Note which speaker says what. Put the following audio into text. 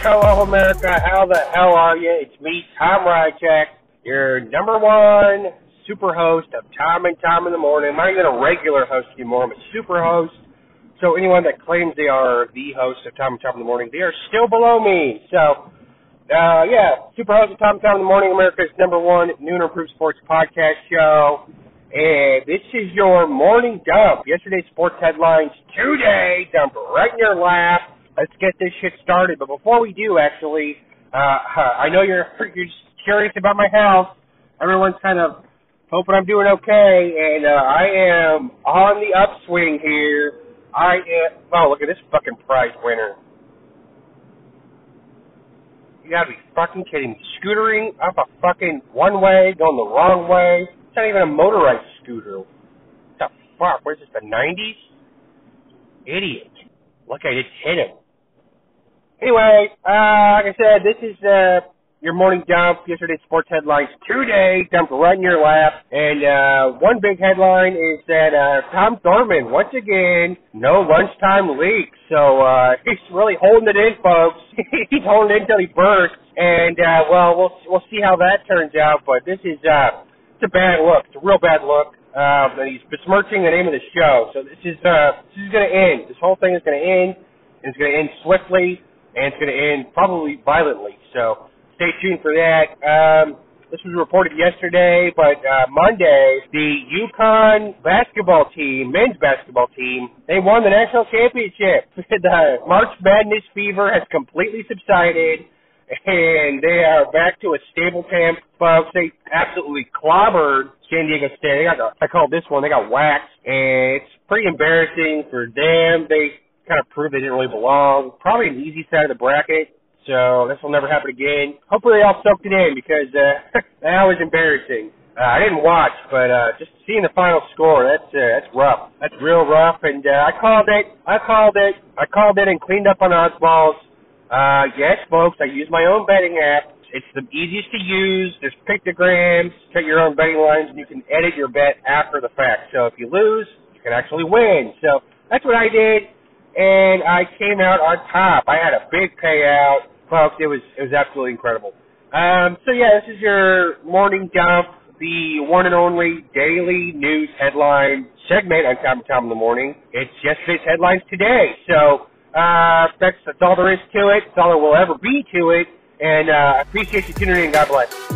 Speaker 1: Hello, America. How the hell are you? It's me, Tom Rychek, your number one super host of Tom and Tom in the Morning. I'm not even a regular host anymore. I'm a super host. So anyone that claims they are the host of Tom and Tom in the Morning, they are still below me. So, uh, yeah, super host of Tom and Tom in the Morning, America's number one noon improved sports podcast show. And this is your morning dump. Yesterday's sports headlines today, dump right in your lap. Let's get this shit started. But before we do, actually, uh, I know you're you're just curious about my health. Everyone's kind of hoping I'm doing okay, and uh, I am on the upswing here. I am. Oh, look at this fucking prize winner. You gotta be fucking kidding me. Scootering up a fucking one way, going the wrong way. It's not even a motorized scooter. What the fuck? What is this, the 90s? Idiot. Look, I just hit him. Anyway, uh, like I said, this is, uh, your morning dump, yesterday's sports headlines today, dumped right in your lap. And uh, one big headline is that uh, Tom Thurman, once again, no lunchtime leaks. So uh, he's really holding it in, folks. he's holding it until he bursts. And uh, well, we'll we'll see how that turns out. But this is uh, it's a bad look. It's a real bad look. Um, and he's besmirching the name of the show. So this is uh, this is going to end. This whole thing is going to end. And it's going to end swiftly, and it's going to end probably violently. So stay tuned for that. Um, this was reported yesterday, but uh, Monday, the UConn basketball team, men's basketball team, they won the national championship. the March Madness fever has completely subsided, and they are back to a stable camp. Folks, they absolutely clobbered San Diego State. They got, I call this one, they got waxed, and it's pretty embarrassing for them. They kind of proved they didn't really belong. Probably an easy side of the bracket so this will never happen again. Hopefully, they all soaked it in because uh, that was embarrassing. Uh, I didn't watch, but uh, just seeing the final score, that's uh, that's rough. That's real rough. And uh, I called it. I called it. I called it and cleaned up on oddballs. Uh, yes, folks, I use my own betting app. It's the easiest to use. There's pictograms, set your own betting lines, and you can edit your bet after the fact. So if you lose, you can actually win. So that's what I did, and I came out on top. I had a big payout folks, it was it was absolutely incredible. Um, so yeah, this is your morning dump, the one and only daily news headline segment on Tom Tom in the morning. It's yesterday's headlines today. So uh, that's that's all there is to it. That's all there will ever be to it. And uh, appreciate you tuning in. God bless.